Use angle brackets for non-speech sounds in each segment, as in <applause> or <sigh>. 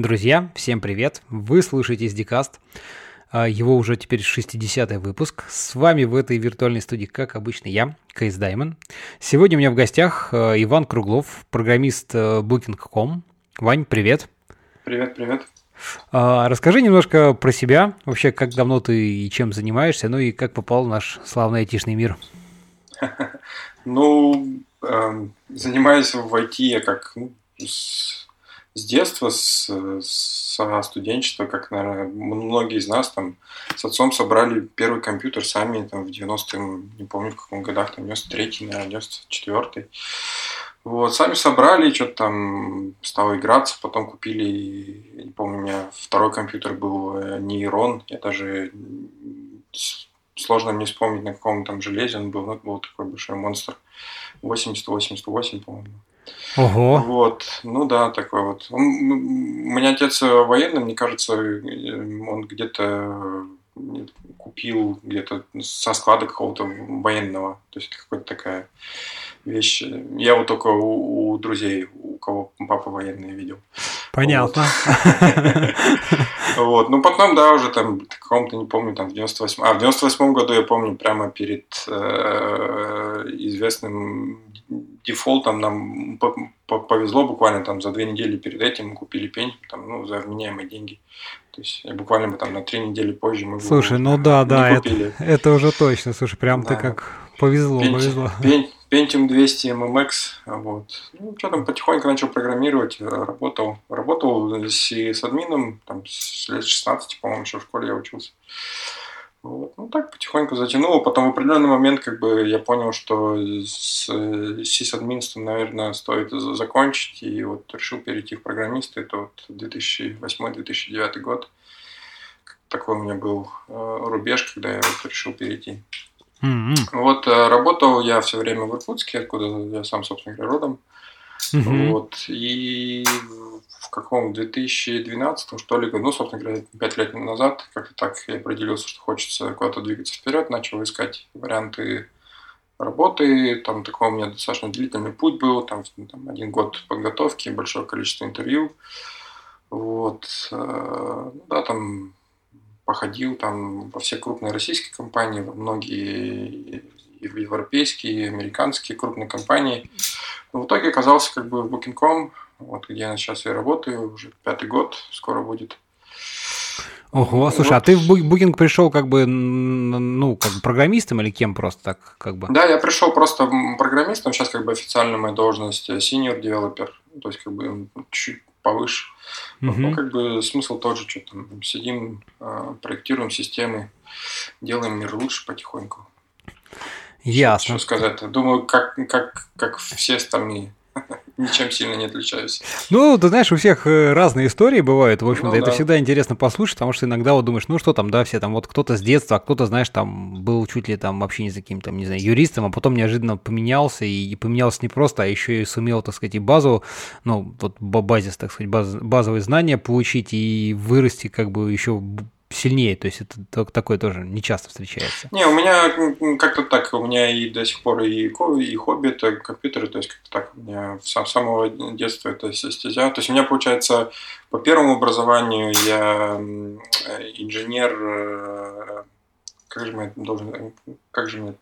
Друзья, всем привет! Вы слушаете SDCast. А, его уже теперь 60-й выпуск. С вами в этой виртуальной студии, как обычно, я, Кейс Даймон. Сегодня у меня в гостях а, Иван Круглов, программист а, Booking.com. Вань, привет! Привет, привет! Расскажи немножко про себя, вообще, как давно ты и чем занимаешься, ну и как попал в наш славный айтишный мир. <laughs> Ну, эм, занимаюсь в IT я как ну, с, с детства, с, со студенчества, как, наверное, многие из нас там с отцом собрали первый компьютер сами там в 90-м, не помню в каком годах, там 93-й, наверное, 94-й. Вот, сами собрали, что-то там стал играться, потом купили, не помню, у меня второй компьютер был э, нейрон, я даже сложно мне вспомнить, на каком там железе он был, но это был такой большой монстр, 80-88, по-моему. Ого. Вот, ну да, такой вот. Он, у меня отец военный, мне кажется, он где-то купил где-то со склада какого-то военного. То есть это какая-то такая вещь. Я вот только у, у друзей, у кого папа военный видел. Понятно. Вот. <laughs> Ну, потом, да, уже там, в каком-то, не помню, там, в 98 А, в 98 году, я помню, прямо перед э, известным дефолтом нам повезло буквально там за две недели перед этим мы купили пень, там, ну, за вменяемые деньги. То есть буквально мы там на три недели позже мы Слушай, ну да, да, это, это уже точно. Слушай, прям да. ты как повезло, Пентиум, повезло. Pentium 200 MMX, вот. Ну, что там, потихоньку начал программировать, работал. Работал с, с админом, там, с лет 16, по-моему, еще в школе я учился. Вот. Ну, так потихоньку затянуло. Потом в определенный момент как бы я понял, что с сисадминством, наверное, стоит закончить. И вот решил перейти в программисты. Это вот 2008-2009 год. Такой у меня был э, рубеж, когда я вот решил перейти. Mm-hmm. Вот э, работал я все время в Иркутске, откуда я сам, собственно говоря, родом. Mm-hmm. Вот. И в каком 2012 что ли ну, собственно говоря, 5 лет назад, как-то так я определился, что хочется куда-то двигаться вперед, начал искать варианты работы, там такой у меня достаточно длительный путь был, там, там один год подготовки, большое количество интервью, вот, э, да, там походил там во все крупные российские компании, во многие европейские, американские крупные компании. Но в итоге оказался как бы в Booking.com, вот где я сейчас и работаю, уже пятый год скоро будет. Ого, слушай, вот. а ты в Booking пришел как бы, ну, как бы программистом или кем просто так, как бы? Да, я пришел просто программистом, сейчас как бы официальная моя должность senior developer, то есть как бы чуть повыше. Угу. Ну, как бы смысл тот же, что там, сидим, а, проектируем системы, делаем мир лучше потихоньку. Ясно. Что сказать? Думаю, как, как, как все остальные. <laughs> Ничем сильно не отличаюсь. Ну, ты знаешь, у всех э, разные истории бывают. В общем-то, ну, это да. всегда интересно послушать, потому что иногда вот думаешь, ну что там, да, все там, вот кто-то с детства, а кто-то, знаешь, там был чуть ли там вообще не за каким там, не знаю, юристом, а потом неожиданно поменялся, и, поменялся не просто, а еще и сумел, так сказать, и базу, ну, вот базис, так сказать, баз, базовые знания получить и вырасти как бы еще сильнее, то есть это такое тоже не часто встречается. Не, у меня как-то так, у меня и до сих пор и, и хобби это компьютеры, то есть как-то так, у меня с самого детства это стезя. То есть у меня получается по первому образованию я инженер, э, как же мне должен, как же мне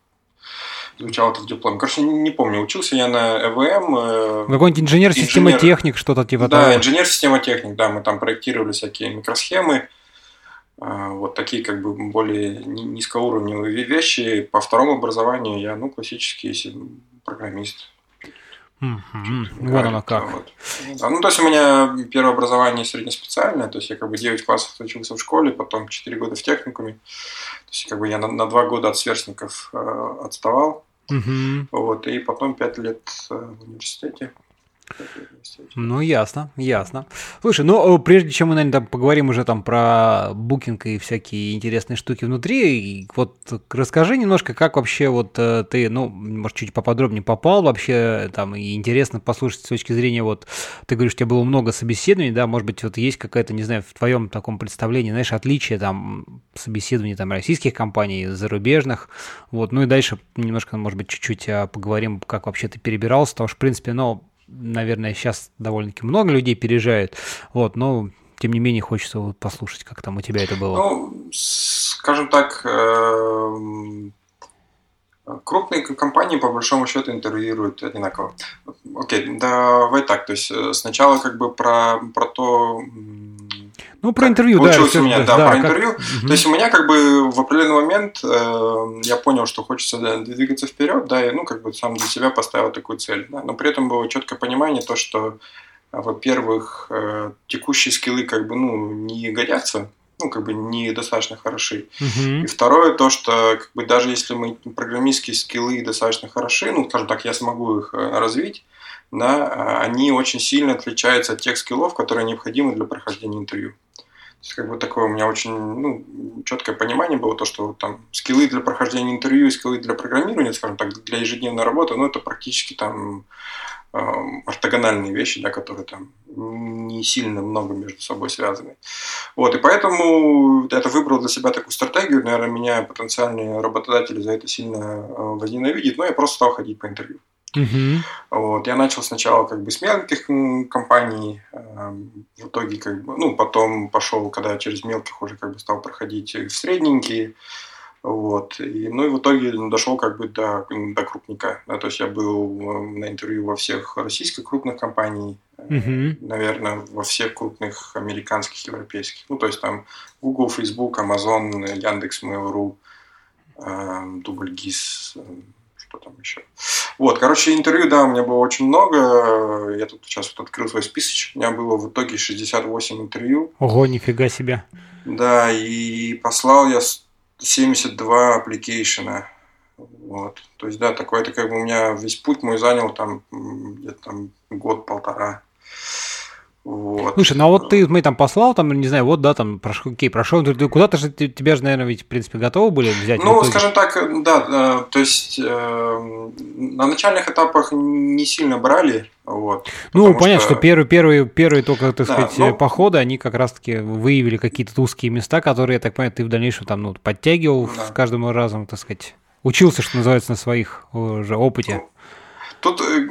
звучало это в дипломе. Короче, не помню, учился я на ЭВМ. Э, Какой-нибудь инженер-системотехник, что-то типа да, того. Да, инженер-системотехник, да, мы там проектировали всякие микросхемы, вот такие как бы более низкоуровневые вещи. По второму образованию я, ну, классический программист. Mm-hmm. Вот оно как. Вот. Да, ну, то есть у меня первое образование среднеспециальное, то есть я как бы 9 классов учился в школе, потом 4 года в техникуме. То есть как бы я на, на 2 года от сверстников э, отставал. Mm-hmm. Вот, и потом 5 лет э, в университете. Ну, ясно, ясно. Слушай, ну, э, прежде чем мы, наверное, там поговорим уже там про букинг и всякие интересные штуки внутри, вот расскажи немножко, как вообще вот э, ты, ну, может, чуть поподробнее попал вообще, там, и интересно послушать с точки зрения, вот, ты говоришь, у тебя было много собеседований, да, может быть, вот есть какая-то, не знаю, в твоем таком представлении, знаешь, отличие там собеседований там российских компаний, зарубежных, вот, ну и дальше немножко, может быть, чуть-чуть а, поговорим, как вообще ты перебирался, потому что, в принципе, ну, наверное, сейчас довольно-таки много людей переезжают, вот, но тем не менее хочется вот послушать, как там у тебя это было. Ну, скажем так, эм, Крупные компании, по большому счету, интервьюируют одинаково. Окей, давай так, то есть э, сначала как бы про, про то, ну, про интервью, да. у меня, да, да, про как... интервью. Угу. То есть у меня как бы в определенный момент э, я понял, что хочется да, двигаться вперед, да, и ну как бы сам для себя поставил такую цель. Да, но при этом было четкое понимание то, что, во-первых, э, текущие скиллы как бы ну не годятся, ну, как бы недостаточно хороши. Uh-huh. И второе, то, что как бы даже если мы программистские скиллы достаточно хороши, ну, скажем так, я смогу их э, развить, да, а они очень сильно отличаются от тех скиллов, которые необходимы для прохождения интервью. То есть, как бы такое у меня очень ну, четкое понимание было, то, что там скиллы для прохождения интервью скиллы для программирования, скажем так, для ежедневной работы, ну, это практически там Эм, ортогональные вещи, да, которые там не сильно много между собой связаны. Вот, и поэтому это выбрал для себя такую стратегию. Наверное, меня потенциальные работодатели за это сильно э, возненавидят, но я просто стал ходить по интервью. Uh-huh. Вот, я начал сначала как бы с мелких компаний, эм, в итоге как бы, ну, потом пошел, когда через мелких уже как бы стал проходить в средненькие, вот. И, ну и в итоге дошел как бы до, до крупника. Да, то есть я был э, на интервью во всех российских крупных компаний, угу. наверное, во всех крупных американских, европейских. Ну, то есть там Google, Facebook, Amazon, Яндекс, Mail.ru, Дубльгиз, что там еще. Вот, короче, интервью, да, у меня было очень много. Я тут сейчас вот открыл свой список. У меня было в итоге 68 интервью. Ого, нифига себе. Да, и послал я 72 application а. Вот. То есть, да, такой, это как бы у меня весь путь мой занял там где-то там год-полтора. Вот. Слушай, ну а вот ты, мы там послал, там, не знаю, вот, да, там, прошел, окей, прошел, куда-то же, тебя же, наверное, ведь, в принципе, готовы были взять? Ну, скажем так, да, то есть э, на начальных этапах не сильно брали, вот. Ну, понятно, что, что первые, первые, первые только, так да, сказать, но... походы, они как раз-таки выявили какие-то узкие места, которые, я так понимаю, ты в дальнейшем там, ну, подтягивал да. с каждым разом, так сказать, учился, что называется, на своих уже опыте. Ну, тут э,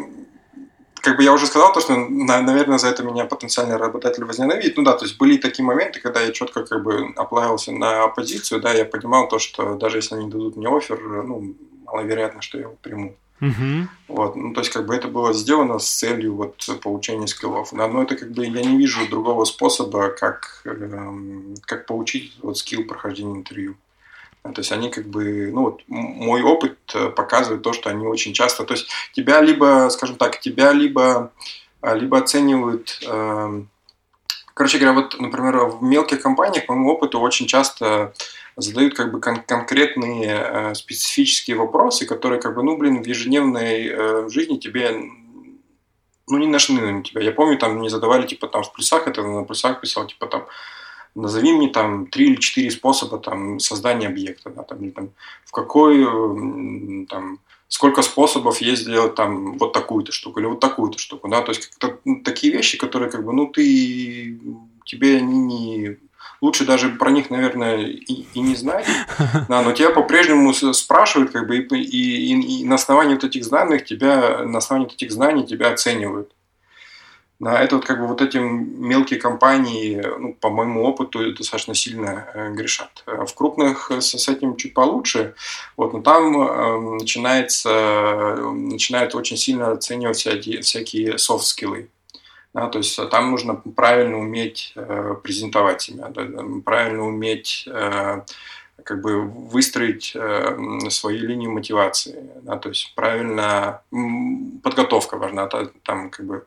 как бы я уже сказал то, что, наверное, за это меня потенциальный работодатель возненавидит. Ну да, то есть были такие моменты, когда я четко как бы оплавился на позицию, да, я понимал то, что даже если они дадут мне офер, ну, маловероятно, что я его приму. Uh-huh. Вот, ну, то есть, как бы это было сделано с целью вот получения скиллов. Да, но это как бы я не вижу другого способа, как, э, как получить вот скилл прохождения интервью. То есть они как бы, ну вот мой опыт э, показывает то, что они очень часто, то есть тебя либо, скажем так, тебя либо, э, либо оценивают, э, короче говоря, вот, например, в мелких компаниях, по моему опыту, очень часто задают как бы кон- конкретные специфические вопросы, которые как бы, ну, блин, в ежедневной жизни тебе ну, не нашли на тебя. Я помню, там не задавали, типа, там, в плюсах, это на плюсах писал, типа, там, назови мне там три или четыре способа там, создания объекта, да, там, или, там, в какой, там, сколько способов есть сделать там вот такую-то штуку или вот такую-то штуку, да, то есть как-то ну, такие вещи, которые как бы, ну, ты, тебе они не, лучше даже про них, наверное, и, и не знать, <laughs> да, но тебя по-прежнему спрашивают, как бы, и, и, и на основании вот этих данных тебя, на основании вот этих знаний тебя оценивают. Да, это вот как бы вот эти мелкие компании, ну, по моему опыту, достаточно сильно э, грешат. В крупных с, с этим чуть получше, вот, но там э, начинается, начинают очень сильно оценивать всякие, всякие софт-скиллы. Да, то есть там нужно правильно уметь э, презентовать себя, правильно уметь э, как бы выстроить э, свои линии мотивации, да, то есть правильно подготовка важна, там как бы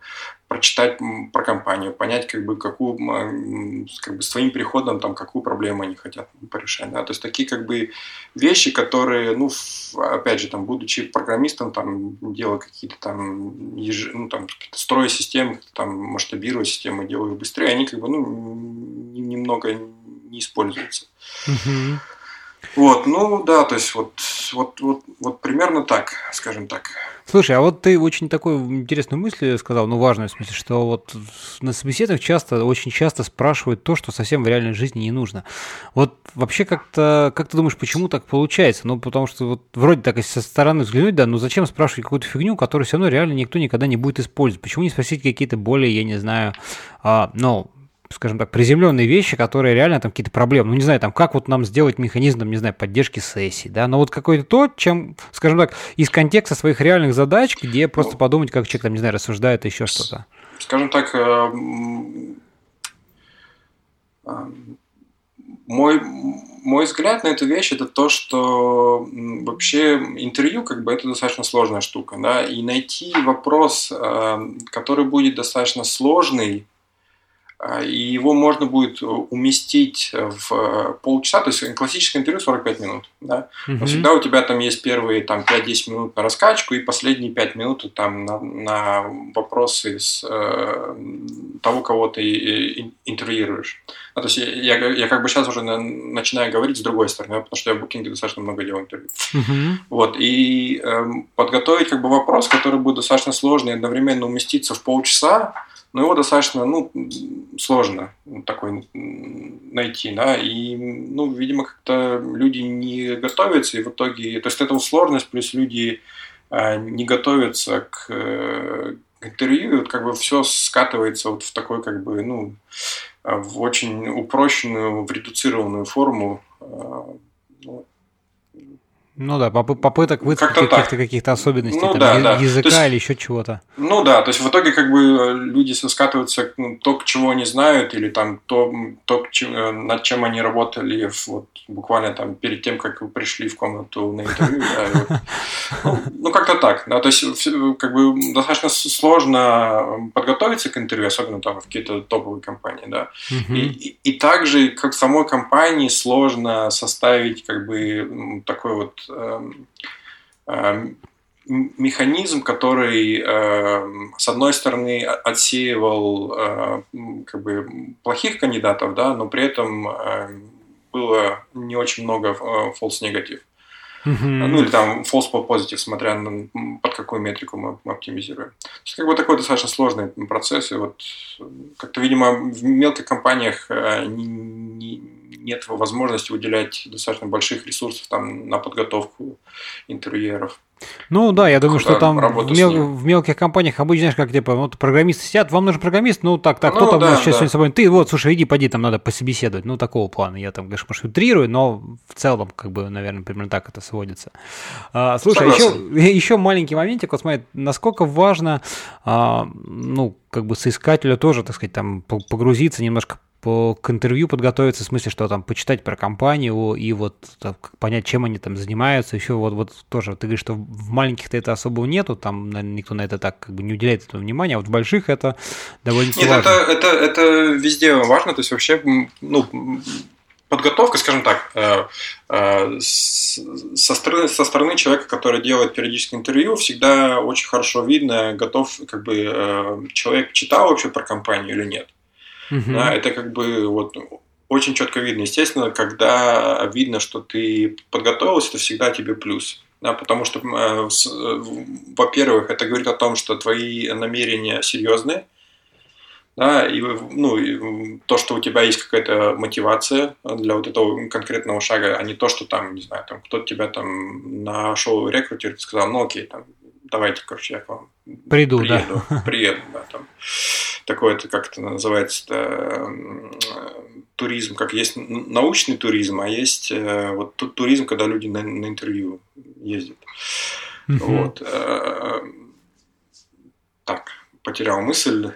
прочитать про компанию, понять, как бы, какую, как бы, с твоим приходом, там, какую проблему они хотят порешать. Да? То есть такие как бы вещи, которые, ну, опять же, там, будучи программистом, там, делая какие-то там, еж... ну, там, строя системы, там, масштабируя системы, делая их быстрее, они как бы, ну, немного не используются. Uh-huh. Вот, ну да, то есть вот, вот, вот, вот примерно так, скажем так. Слушай, а вот ты очень такую интересную мысль сказал, ну важную в смысле, что вот на собеседованиях часто, очень часто спрашивают то, что совсем в реальной жизни не нужно. Вот вообще как-то, как ты думаешь, почему так получается? Ну, потому что вот вроде так, если со стороны взглянуть, да, ну зачем спрашивать какую-то фигню, которую все равно реально никто никогда не будет использовать? Почему не спросить какие-то более, я не знаю, а, ну, скажем так, приземленные вещи, которые реально там какие-то проблемы. Ну, не знаю, там, как вот нам сделать механизм, там, не знаю, поддержки сессий, да, но вот какой-то то, чем, скажем так, из контекста своих реальных задач, где просто подумать, как человек, там, не знаю, рассуждает, еще что-то. Скажем так, э, мой, мой взгляд на эту вещь это то, что вообще интервью как бы это достаточно сложная штука, да, и найти вопрос, э, который будет достаточно сложный, и его можно будет уместить в полчаса, то есть классическое интервью 45 минут, да, но всегда у тебя там есть первые там 5-10 минут на раскачку и последние 5 минут там на, на вопросы с э, того, кого ты интервьюируешь. А, то есть я, я, я как бы сейчас уже на, начинаю говорить с другой стороны, потому что я в букинге достаточно много делал интервью. Uh-huh. Вот, и э, подготовить как бы вопрос, который будет достаточно сложный, одновременно уместиться в полчаса, но его достаточно ну, сложно такой найти, да, и, ну, видимо, как-то люди не готовятся, и в итоге, то есть это сложность, плюс люди э, не готовятся к, э, к интервью, вот как бы все скатывается вот в такой, как бы, ну, в очень упрощенную, в редуцированную форму, э, ну, да, попыток выцепить каких-то каких-то особенностей ну, там, да, да. языка есть, или еще чего-то. Ну да, то есть в итоге как бы люди скатываются ну, то, к чего они знают, или там то, то чем, над чем они работали вот, буквально там перед тем, как вы пришли в комнату на интервью. <laughs> Ну, ну, как-то так. То есть как бы достаточно сложно подготовиться к интервью, особенно там в какие-то топовые компании. Да. И, также, как самой компании, сложно составить как бы такой вот механизм, который, эм, с одной стороны, отсеивал э, как бы плохих кандидатов, да, но при этом было не очень много э, false негатив. Uh-huh. Ну или там false positive, смотря на под какую метрику мы, мы оптимизируем. То есть как бы такой достаточно сложный процесс. И вот как-то, видимо, в мелких компаниях э, не, не, нет возможности уделять достаточно больших ресурсов там, на подготовку интервьюеров. Ну да, я думаю, что там в, мел, в мелких компаниях обычно, знаешь, как типа, вот программисты сидят, вам нужен программист, ну так, так, ну, кто там да, сейчас да. сегодня собой, ты вот, слушай, иди, поди, там надо пособеседовать, ну такого плана, я там, конечно, может, утрирую, но в целом, как бы, наверное, примерно так это сводится. А, слушай, еще, еще <laughs> маленький моментик, вот смотри, насколько важно, а, ну, как бы соискателю тоже, так сказать, там погрузиться немножко по, к интервью подготовиться, в смысле, что там почитать про компанию и вот так, понять, чем они там занимаются. Еще вот, вот тоже ты говоришь, что в маленьких-то это особого нету, там наверное, никто на это так как бы не уделяет этого внимания, а вот в больших это довольно Нет, важно. Это, это, это везде важно, то есть вообще, ну, подготовка, скажем так, э, э, со стороны, со стороны человека, который делает периодическое интервью, всегда очень хорошо видно, готов, как бы э, человек читал вообще про компанию или нет. Угу. Да, это как бы вот очень четко видно. Естественно, когда видно, что ты подготовился, это всегда тебе плюс. Да, потому что, э, э, во-первых, это говорит о том, что твои намерения серьезные, да, и, ну, и то, что у тебя есть какая-то мотивация для вот этого конкретного шага, а не то, что там, не знаю, там кто-то тебя там нашел рекрутер и сказал, ну окей, там, давайте, короче, я к вам приду, приеду, да. приеду, да, там такое это как это называется -то, туризм, как есть научный туризм, а есть э, вот туризм, когда люди на, на интервью ездят. Uh-huh. Вот. Э, так, потерял мысль.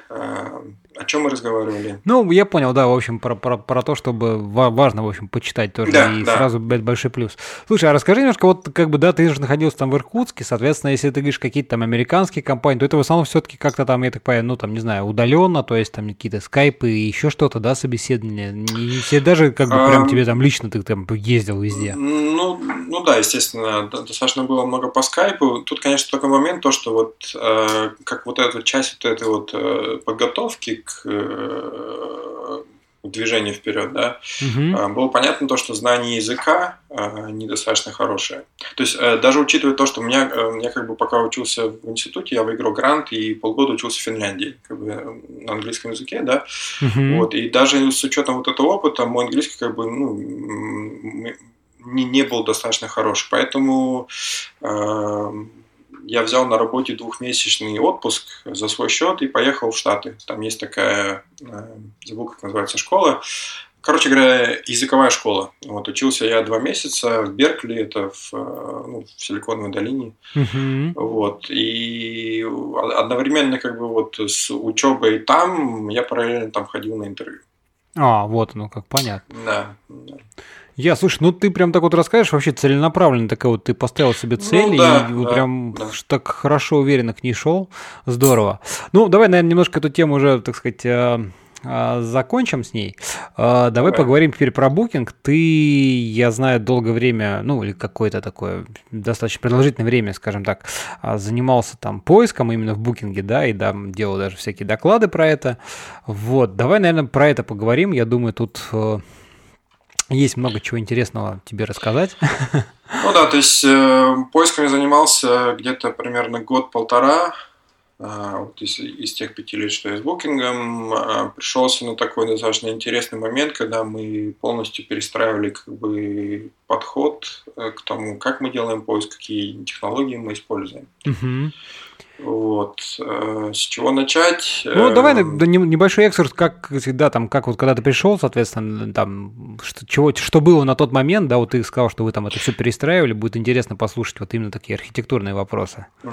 О чем мы разговаривали? Ну, я понял, да, в общем, про, про, про то, чтобы важно, в общем, почитать тоже, да, и да. сразу быть большой плюс. Слушай, а расскажи немножко, вот как бы, да, ты же находился там в Иркутске, соответственно, если ты говоришь какие-то там американские компании, то это в основном все-таки как-то там, я так понимаю, ну, там, не знаю, удаленно, то есть там какие-то скайпы и еще что-то, да, собеседование. Не все даже как бы прям тебе там лично ты там ездил везде. Ну, ну да, естественно, достаточно было много по скайпу. Тут, конечно, такой момент, то, что вот э, как вот эта часть вот этой вот э, подготовки к э, движению вперед, да, угу. было понятно то, что знание языка э, недостаточно хорошее. То есть даже учитывая то, что у меня, я как бы пока учился в институте, я выиграл грант и полгода учился в Финляндии, как бы на английском языке, да, угу. вот, и даже с учетом вот этого опыта мой английский как бы, ну, не, не был достаточно хороший, поэтому я взял на работе двухмесячный отпуск за свой счет и поехал в Штаты. Там есть такая, забыл, как называется школа, Короче говоря, языковая школа. Вот, учился я два месяца в Беркли, это в, ну, в Силиконовой долине. Uh-huh. Вот, и одновременно как бы вот с учебой там я параллельно там ходил на интервью. А, вот ну как понятно. Да. да. Я, слушай, ну ты прям так вот расскажешь, вообще целенаправленно такая вот, ты поставил себе ну цель ну, да, и да, прям да. так хорошо, уверенно к ней шел. Здорово. Ну, давай, наверное, немножко эту тему уже, так сказать, э, а, закончим с ней. А, давай okay. поговорим теперь про букинг. Ты, я знаю, долгое время, ну или какое-то такое достаточно продолжительное время, скажем так, а, занимался там поиском именно в букинге, да, и да, делал даже всякие доклады про это. Вот, давай, наверное, про это поговорим. Я думаю, тут э, есть много чего интересного тебе рассказать. Ну да, то есть э, поисками занимался где-то примерно год-полтора. А, вот из, из тех пяти лет, что я с букингом, а, пришелся на такой достаточно интересный момент, когда мы полностью перестраивали как бы подход э, к тому, как мы делаем поиск, какие технологии мы используем. Uh-huh. Вот. Э, с чего начать? Ну, давай эм, небольшой экскурс, как всегда, там, как вот когда ты пришел, соответственно, там, что, чего, что было на тот момент, да, вот ты сказал, что вы там это все перестраивали, будет интересно послушать вот именно такие архитектурные вопросы. Угу.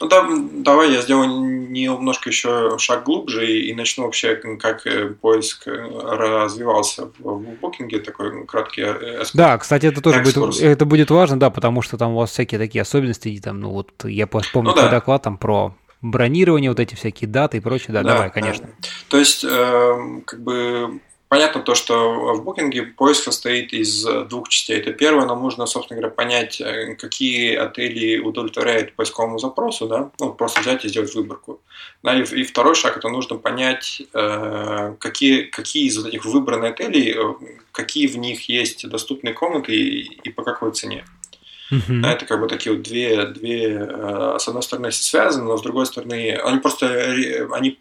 Ну, да, давай я сделаю немножко еще шаг глубже и, и начну вообще, как э, поиск э, развивался в букинге, такой краткий экскурс. Да, кстати, это тоже будет, это будет важно, да, потому что там у вас всякие такие особенности, и там, ну, вот я помню ну, да. доклад там про бронирование, вот эти всякие даты и прочее. Да, да давай, конечно. Да. То есть, э, как бы понятно то, что в букинге поиск состоит из двух частей. Это первое, нам нужно, собственно говоря, понять, э, какие отели удовлетворяют поисковому запросу, да, ну, просто взять и сделать выборку. Да, и, и второй шаг, это нужно понять, э, какие, какие из этих выбранных отелей, э, какие в них есть доступные комнаты и, и по какой цене. Uh-huh. Да, это как бы такие вот две, две, э, с одной стороны, связаны, но с другой стороны, они просто они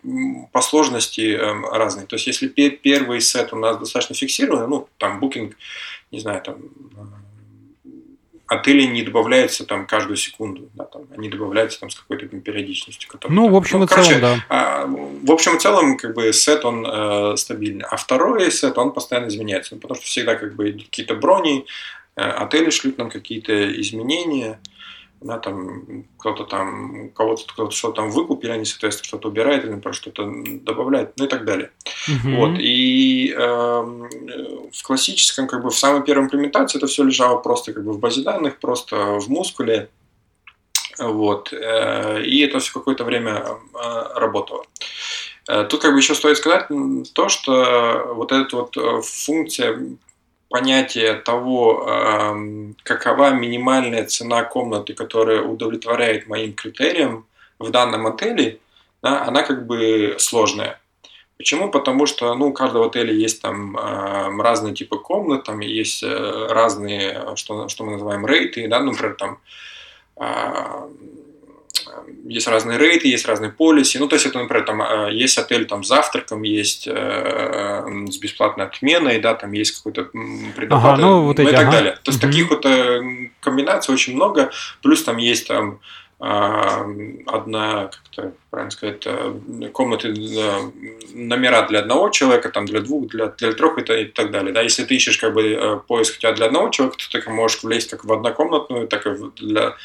по сложности эм, разные. То есть, если первый сет у нас достаточно фиксированный, ну, там, букинг, не знаю, там, э, отели не добавляются там каждую секунду, да, там, они добавляются там с какой-то периодичностью. Которая, ну, в общем ну, и короче, целом, да. А, в общем и целом, как бы, сет, он э, стабильный. А второй сет, он постоянно изменяется, ну, потому что всегда, как бы, какие-то брони, отели шлют нам какие-то изменения, да, там кто-то там, кого-то кто-то что-то там выкупили, они, соответственно, что-то убирают или, например, что-то добавляют, ну и так далее. Uh-huh. Вот, и э, в классическом, как бы, в самой первой имплементации это все лежало просто как бы в базе данных, просто в мускуле, вот, э, и это все какое-то время э, работало. Э, тут как бы еще стоит сказать то, что вот эта вот э, функция понятие того, эм, какова минимальная цена комнаты, которая удовлетворяет моим критериям в данном отеле, да, она как бы сложная. Почему? Потому что ну, у каждого отеля есть там э, разные типы комнат, там есть э, разные, что, что мы называем рейты, да, например, там э, есть разные рейты, есть разные полиси. Ну, то есть, это, например, там э, есть отель там с завтраком, есть э, с бесплатной отменой, да, там есть какой-то предоплата, ага, ну, вот ну, эти, и так ага. далее. То есть, угу. таких вот э, комбинаций очень много. Плюс там есть там одна, как то правильно сказать, комнаты, номера для одного человека, там для двух, для, для трех и, и так далее. Да, если ты ищешь как бы поиск у тебя для одного человека, то ты можешь влезть как в однокомнатную, так и для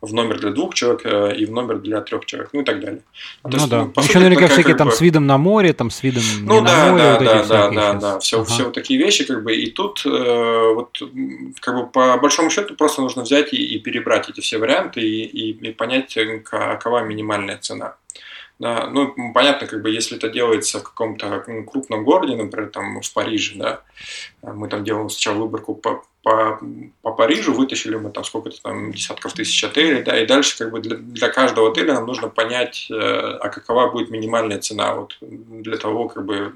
в номер для двух человек э, и в номер для трех человек, ну и так далее. То ну есть, да. Ну, Еще наверняка всякие там бы... с видом на море, там с видом ну, не да, на море, да, вот да, да, да, да, все, ага. все вот такие вещи, как бы, и тут э, вот как бы по большому счету просто нужно взять и, и перебрать эти все варианты и, и, и понять, какова минимальная цена. Да, ну, понятно, как бы, если это делается в каком-то крупном городе, например, там в Париже, да, мы там делаем сначала выборку по, по, по Парижу, вытащили мы там сколько-то там десятков тысяч отелей, да, и дальше как бы для, для каждого отеля нам нужно понять, э, а какова будет минимальная цена вот для того, как бы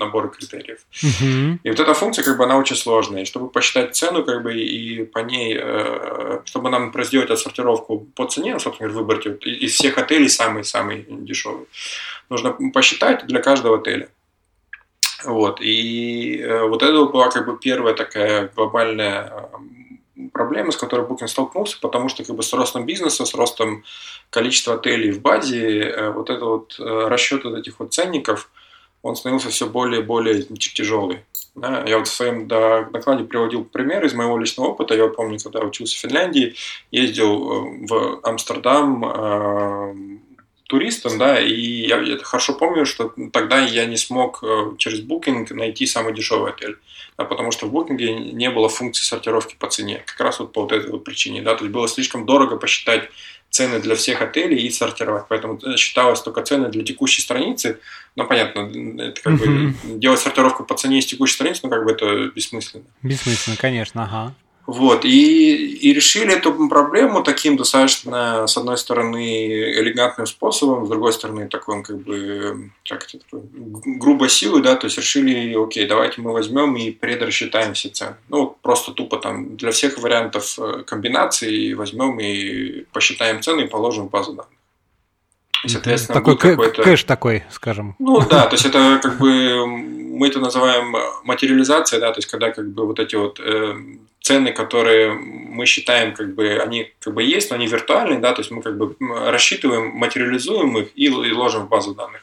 набора критериев. Uh-huh. И вот эта функция, как бы, она очень сложная. И чтобы посчитать цену, как бы, и по ней, э, чтобы нам сделать отсортировку по цене, ну, собственно, выбрать вот, из всех отелей самый-самый дешевый, нужно посчитать для каждого отеля. Вот. И э, вот это была как бы первая такая глобальная проблемы, с которой Booking столкнулся, потому что как бы с ростом бизнеса, с ростом количества отелей в базе, э, вот это вот э, расчет вот этих вот ценников, он становился все более и более тяжелый. Да? Я вот в своем докладе приводил пример из моего личного опыта. Я помню, когда учился в Финляндии, ездил в Амстердам туристом, да, и я это хорошо помню, что тогда я не смог через Booking найти самый дешевый отель а потому что в букинге не было функции сортировки по цене, как раз вот по вот этой вот причине, да, то есть было слишком дорого посчитать цены для всех отелей и сортировать, поэтому считалось только цены для текущей страницы, но понятно, это как бы делать сортировку по цене из текущей страницы, ну как бы это бессмысленно. Бессмысленно, конечно, ага. Вот, и, и решили эту проблему таким достаточно, с одной стороны, элегантным способом, с другой стороны, такой, как бы, как это, грубой силой, да, то есть решили, окей, давайте мы возьмем и предрасчитаем все цены. Ну, просто тупо там для всех вариантов э, комбинаций возьмем и посчитаем цены и положим в базу данных. И, соответственно, такой кэ- кэш такой, скажем. Ну да, то есть это как бы мы это называем материализация, да, то есть когда как бы вот эти вот э, цены, которые мы считаем, как бы они как бы есть, но они виртуальные, да, то есть мы как бы рассчитываем, материализуем их и, и ложим в базу данных.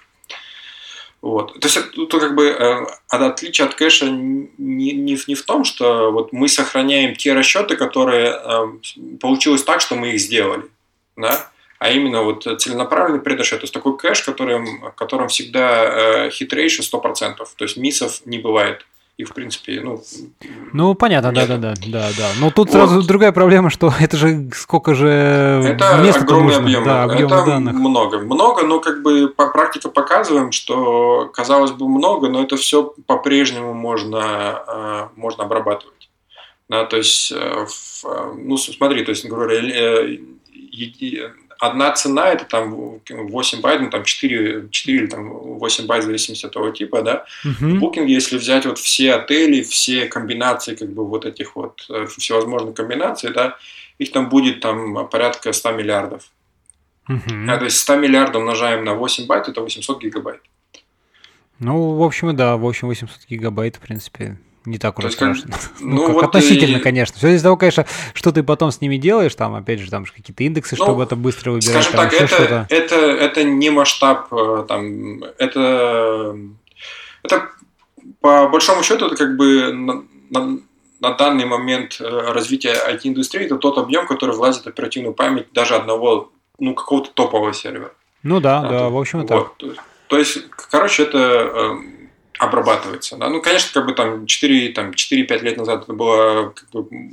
Вот. То есть это как бы э, отличие от кэша не, не, не в том, что вот мы сохраняем те расчеты, которые э, получилось так, что мы их сделали, да, а именно вот целенаправленный предрасчет. То есть такой кэш, которым, в котором всегда э, ratio 100%, то есть миссов не бывает и в принципе, ну... Ну, понятно, да-да-да, да-да. Но тут вот. сразу другая проблема, что <laughs> это же сколько же Это места огромный нужно. объем, да, объем это данных. много. Много, но как бы по практике показываем, что, казалось бы, много, но это все по-прежнему можно, э, можно обрабатывать. Да, то есть, э, ну, смотри, то есть, говорю, одна цена это там 8 байт, ну там 4, 4 или там 8 байт в зависимости от того типа, да. Uh-huh. В Booking е, если взять вот все отели, все комбинации как бы вот этих вот э, всевозможных комбинаций, да, их там будет там порядка 100 миллиардов. Uh-huh. Да, то есть 100 миллиардов умножаем на 8 байт, это 800 гигабайт. Ну, в общем, да, в общем, 800 гигабайт, в принципе, не так уже страшно. Как, <laughs> ну, ну, вот относительно, и... конечно. Все из того, конечно, что ты потом с ними делаешь, там, опять же, там какие-то индексы, ну, чтобы это быстро выбирать. Скажем так, это, это, это не масштаб, э, там, это, это по большому счету, это как бы на, на, на данный момент э, развития IT-индустрии, это тот объем, который влазит в оперативную память даже одного, ну, какого-то топового сервера. Ну да, да, да в общем вот. так. То, то есть, короче, это эм, обрабатывается. Да? Ну, конечно, как бы там 4-5 там, 4 лет назад это было как бы,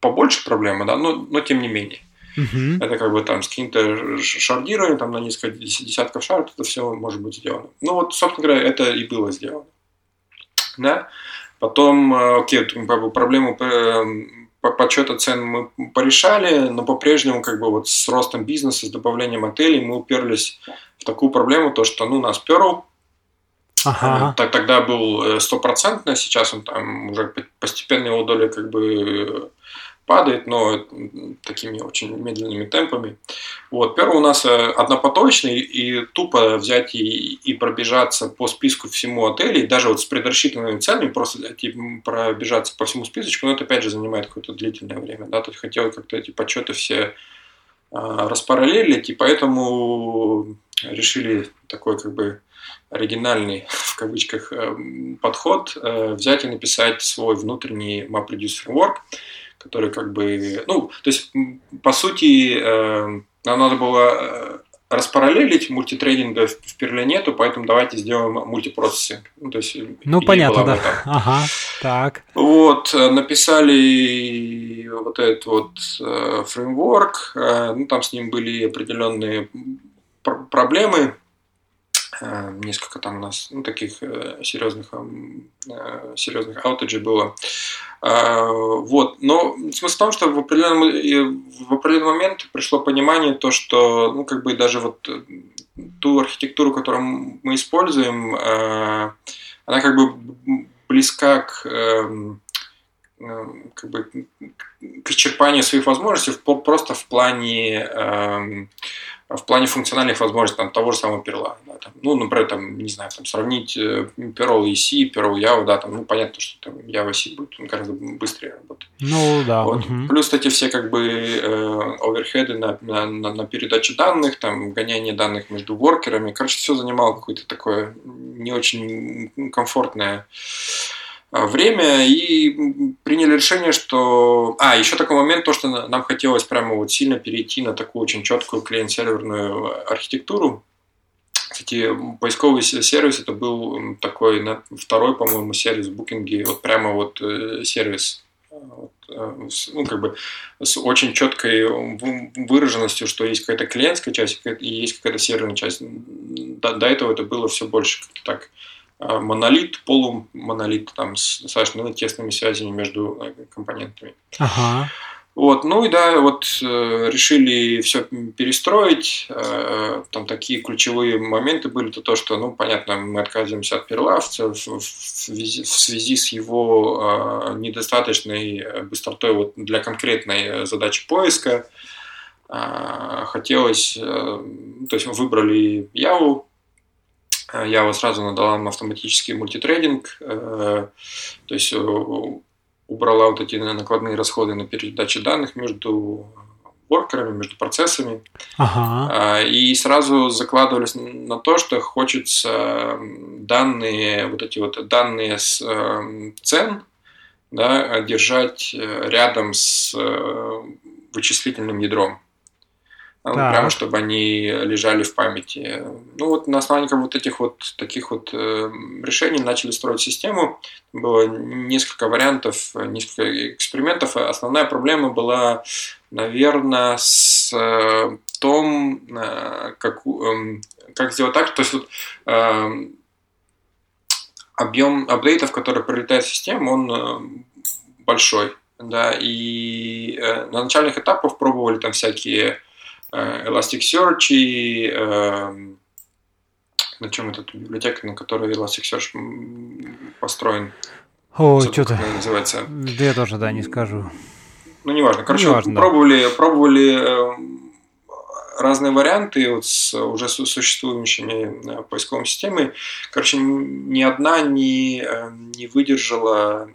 побольше проблема, да, но, но тем не менее. Uh-huh. Это как бы там с каким-то шардированием, там на несколько десятков шаров это все может быть сделано. Ну вот, собственно говоря, это и было сделано. Да? Потом, э, окей, проблему э, подсчета цен мы порешали, но по-прежнему как бы вот с ростом бизнеса, с добавлением отелей мы уперлись в такую проблему, то что ну нас Perl Ага. Э, тогда был э, стопроцентный, сейчас он там уже постепенно его доля как бы падает, но такими очень медленными темпами. Вот. Первый у нас э, однопоточный, и тупо взять и, и пробежаться по списку всему отелей, даже вот с предрасчитанными ценами, просто взять и пробежаться по всему списочку, но это опять же занимает какое-то длительное время. Да? То есть хотел как-то эти подсчеты все распараллелить, и поэтому решили такой как бы оригинальный, <laughs> в кавычках, э, подход, э, взять и написать свой внутренний MapReduce Framework, который как бы, ну, то есть, по сути, э, нам надо было распараллелить, мультитрейдинга в Перле нету, поэтому давайте сделаем мультипроцессинг. Ну, то есть, ну понятно, да. Ага, так. Вот, написали вот этот вот фреймворк, ну, там с ним были определенные проблемы, Э, несколько там у нас ну, таких э, серьезных, э, серьезных аутеджей было. Вот. Но смысл в том, что в определенный, в определенный момент пришло понимание то, что ну, как бы даже вот ту архитектуру, которую мы используем, она как бы близка к как бы к исчерпанию своих возможностей просто в плане в плане функциональных возможностей там, того же самого перла. Да, там, ну, например, там, не знаю, там, сравнить Perl и C, Perl Java, да, там, ну, понятно, что там Java C будет гораздо быстрее работать. Ну, да. Вот. Угу. Плюс эти все, как бы, э, оверхеды на, на, на, на передачу данных, там, гоняние данных между воркерами. Короче, все занимало какое-то такое не очень комфортное а, время и приняли решение, что... А, еще такой момент, то, что нам хотелось прямо вот сильно перейти на такую очень четкую клиент-серверную архитектуру. Кстати, поисковый сервис это был такой второй, по-моему, сервис в букинге, вот прямо вот э, сервис э, ну, как бы с очень четкой выраженностью, что есть какая-то клиентская часть и есть какая-то серверная часть. До, до этого это было все больше как-то так монолит, полумонолит там с достаточно тесными связями между э, компонентами. Ага. Вот, ну и да, вот э, решили все перестроить. Э, там такие ключевые моменты были, то то, что, ну, понятно, мы отказываемся от перлавца в, в, в, связи, в связи с его э, недостаточной быстротой вот для конкретной задачи поиска. Э, хотелось, э, то есть мы выбрали Яву, я вот сразу надала нам автоматический мультитрейдинг, э, то есть э, убрала вот эти накладные расходы на передачу данных между воркерами, между процессами. Ага. А, и сразу закладывались на то, что хочется данные, вот эти вот данные с э, цен, да, держать рядом с вычислительным ядром. Да. прямо чтобы они лежали в памяти. Ну вот на основании как вот этих вот таких вот э, решений начали строить систему. Было несколько вариантов, несколько экспериментов. Основная проблема была, наверное, с э, том, э, как, э, как сделать так, то есть вот э, объем апдейтов, который прилетает в систему, он э, большой. Да, и э, на начальных этапах пробовали там всякие Э, Elasticsearch и э, на чем эта библиотека, на которой Elasticsearch построен. О, что-то. называется? Да я тоже, да, не скажу. Ну, неважно. Короче, неважно, пробовали, да. пробовали э, разные варианты вот с уже существующими поисковыми системами. Короче, ни одна не, не выдержала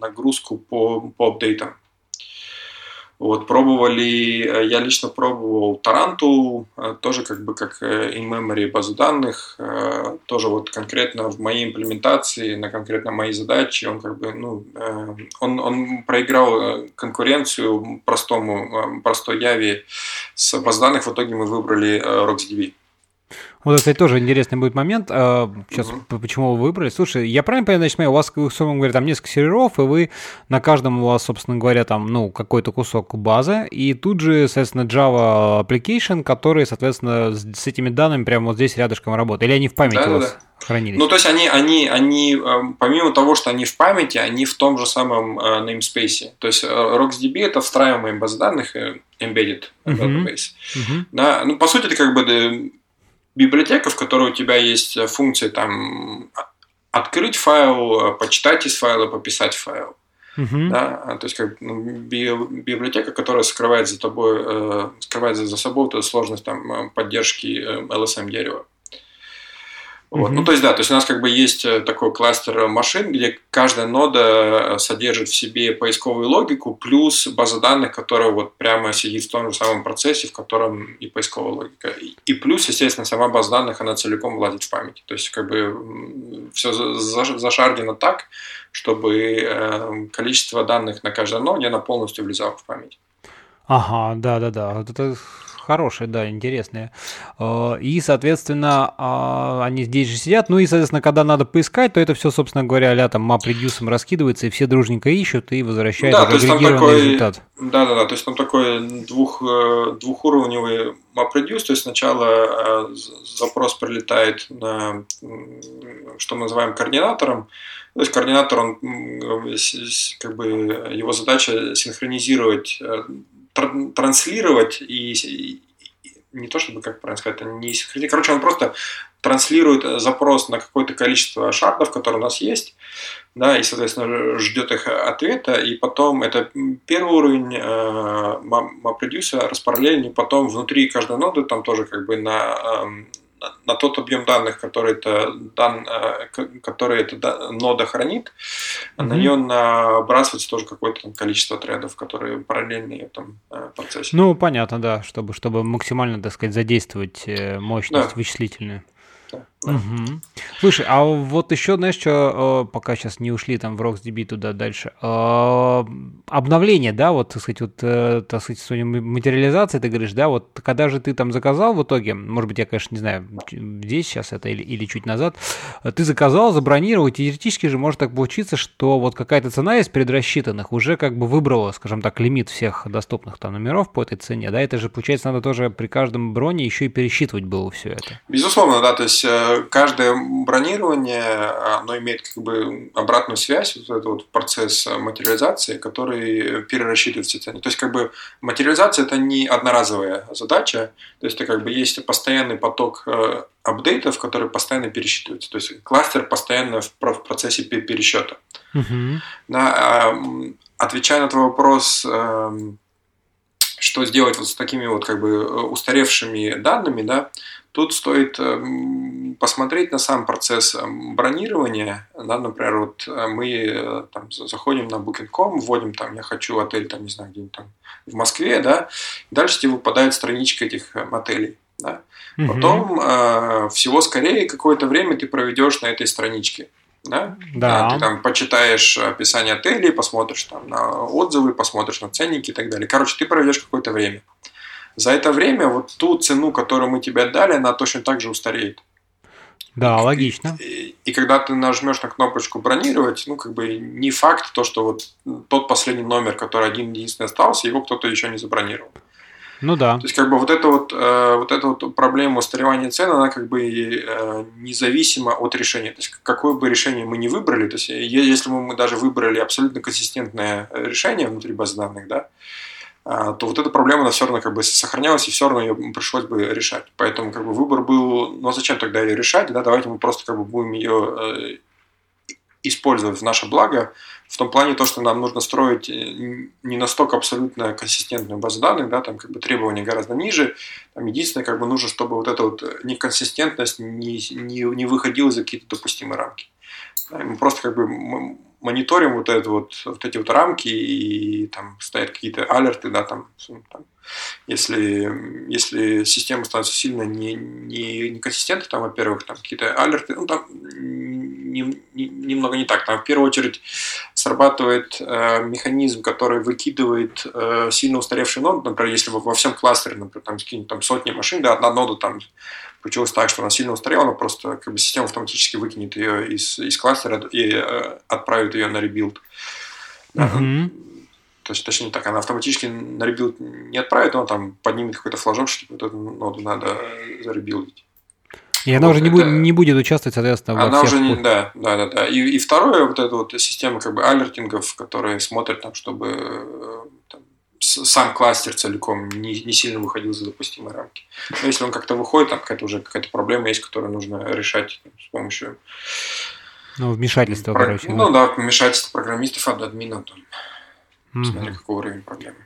нагрузку по, по апдейтам. Вот, пробовали, э, я лично пробовал Таранту, э, тоже как бы как э, in-memory базу данных, тоже вот конкретно в моей имплементации, на конкретно моей задаче, он как бы, ну, он, он проиграл конкуренцию простому, простой Яве с баз данных, в итоге мы выбрали RocksDB. Вот, кстати, тоже интересный будет момент. Сейчас, угу. почему вы выбрали? Слушай, я правильно понимаю, значит, у вас, условно говоря, там несколько серверов, и вы на каждом у вас, собственно говоря, там, ну, какой-то кусок базы, и тут же, соответственно, Java application, который, соответственно, с этими данными прямо вот здесь рядышком работает. Или они в памяти да, у вас да. хранились? Ну, то есть они, они, они, эм, помимо того, что они в памяти, они в том же самом э, namespace. То есть э, RocksDB – это встраиваемая база данных, э, embedded uh-huh. database. Uh-huh. Да, ну, по сути, это как бы библиотека, в которой у тебя есть э, функции там открыть файл, э, почитать из файла, пописать файл. Uh-huh. Да? А, то есть как ну, библиотека, которая скрывает за тобой, э, скрывает за собой эту сложность там, поддержки LSM дерева. Вот. Mm-hmm. Ну, то есть, да, то есть у нас как бы есть э, такой кластер машин, где каждая нода э, содержит в себе поисковую логику плюс база данных, которая вот прямо сидит в том же самом процессе, в котором и поисковая логика. И плюс, естественно, сама база данных, она целиком влазит в память. То есть, как бы все зашардено так, чтобы э, количество данных на каждой ноде, она полностью влезала в память. Ага, да-да-да. Это хорошие, да, интересные. Э, и, соответственно, а, они здесь же сидят. Ну и, соответственно, когда надо поискать, то это все, собственно говоря, а там map редюсом раскидывается, и все дружненько ищут и возвращают да, агрегированный такой, результат. Да, да, да. То есть там такой двух, э, двухуровневый map reduce, то есть сначала э, запрос прилетает на, что мы называем координатором, то есть координатор, он, как бы, его задача синхронизировать транслировать и, не то чтобы, как правильно сказать, не синхронизирует. Короче, он просто транслирует запрос на какое-то количество шардов, которые у нас есть, да, и, соответственно, ждет их ответа, и потом это первый уровень э, MapReduce, распараллельный, потом внутри каждой ноды там тоже как бы на э, на тот объем данных, который это, дан, э, который эта нода хранит, mm-hmm. на нее набрасывается тоже какое-то там количество тредов, которые параллельно в этом э, процессе. Ну, понятно, да, чтобы, чтобы максимально, так сказать, задействовать э, мощность да. вычислительную. Да. Угу. Слушай, а вот еще, знаешь, что, э, пока сейчас не ушли там в RocksDB туда дальше, э, обновление, да, вот, так сказать, вот, э, так сказать, материализация, ты говоришь, да, вот, когда же ты там заказал в итоге, может быть, я, конечно, не знаю, здесь сейчас это или, или чуть назад, ты заказал, забронировал, теоретически же может так получиться, что вот какая-то цена из предрасчитанных уже как бы выбрала, скажем так, лимит всех доступных там номеров по этой цене, да, это же, получается, надо тоже при каждом броне еще и пересчитывать было все это. Безусловно, да, то есть каждое бронирование, оно имеет как бы обратную связь, вот этот вот процесс материализации, который перерасчитывает все цены. То есть как бы материализация это не одноразовая задача, то есть это как бы есть постоянный поток э, апдейтов, которые постоянно пересчитываются. То есть кластер постоянно в процессе пересчета. Uh-huh. Да, отвечая на твой вопрос, что сделать вот с такими вот как бы устаревшими данными, да, Тут стоит эм, посмотреть на сам процесс эм, бронирования. Да, например, вот э, мы э, там, заходим на Booking.com, вводим там, я хочу отель, там, не знаю, где-нибудь там в Москве, да, дальше тебе выпадает страничка этих эм, отелей. Да. Потом э, всего скорее какое-то время ты проведешь на этой страничке. Да? Да. Ты там почитаешь описание отелей, посмотришь там на отзывы, посмотришь на ценники и так далее. Короче, ты проведешь какое-то время. За это время вот ту цену, которую мы тебе дали, она точно так же устареет. Да, логично. И, и, и когда ты нажмешь на кнопочку бронировать, ну, как бы не факт то, что вот тот последний номер, который один единственный остался, его кто-то еще не забронировал. Ну да. То есть, как бы вот эта вот, э, вот эта вот проблема устаревания цен, она как бы э, независима от решения. То есть, какое бы решение мы не выбрали, то есть, если мы даже выбрали абсолютно консистентное решение внутри баз данных, да, то вот эта проблема, она все равно как бы сохранялась, и все равно ее пришлось бы решать. Поэтому как бы выбор был, ну а зачем тогда ее решать, да, давайте мы просто как бы будем ее э, использовать в наше благо, в том плане то, что нам нужно строить э, не настолько абсолютно консистентную базу данных, да, там как бы требования гораздо ниже, там единственное, как бы нужно, чтобы вот эта вот неконсистентность не, не, не выходила за какие-то допустимые рамки. Мы просто как бы мониторим вот, это вот, вот эти вот рамки и там стоят какие-то алерты, да, там, там если, если система становится сильно не, не, неконсистентной, там, во-первых, там какие-то alert ы, ну, там не, не, немного не так. Там в первую очередь срабатывает э, механизм, который выкидывает э, сильно устаревший нод, например, если во, во всем кластере, например, там, там сотни машин, да, одна нода там Получилось так, что она сильно устарела, но просто как бы система автоматически выкинет ее из, из кластера и э, отправит ее на rebuild. Uh-huh. То есть, точнее так, она автоматически на rebuild не отправит, но там поднимет какой-то флажок, что вот эту ноду надо за rebuild ить. И она вот уже не, будет, не будет участвовать, соответственно, Она уже не, да, да, да, да. И, и второе, вот эта вот система как бы alerting ов, которые смотрят там, чтобы э, сам кластер целиком не, не сильно выходил за допустимые рамки. Но если он как-то выходит, там какая-то уже какая-то проблема есть, которую нужно решать с помощью... Ну, вмешательства, про... короче. Ну да, вмешательства программистов, админов, там, mm-hmm. смотря какой уровень проблемы.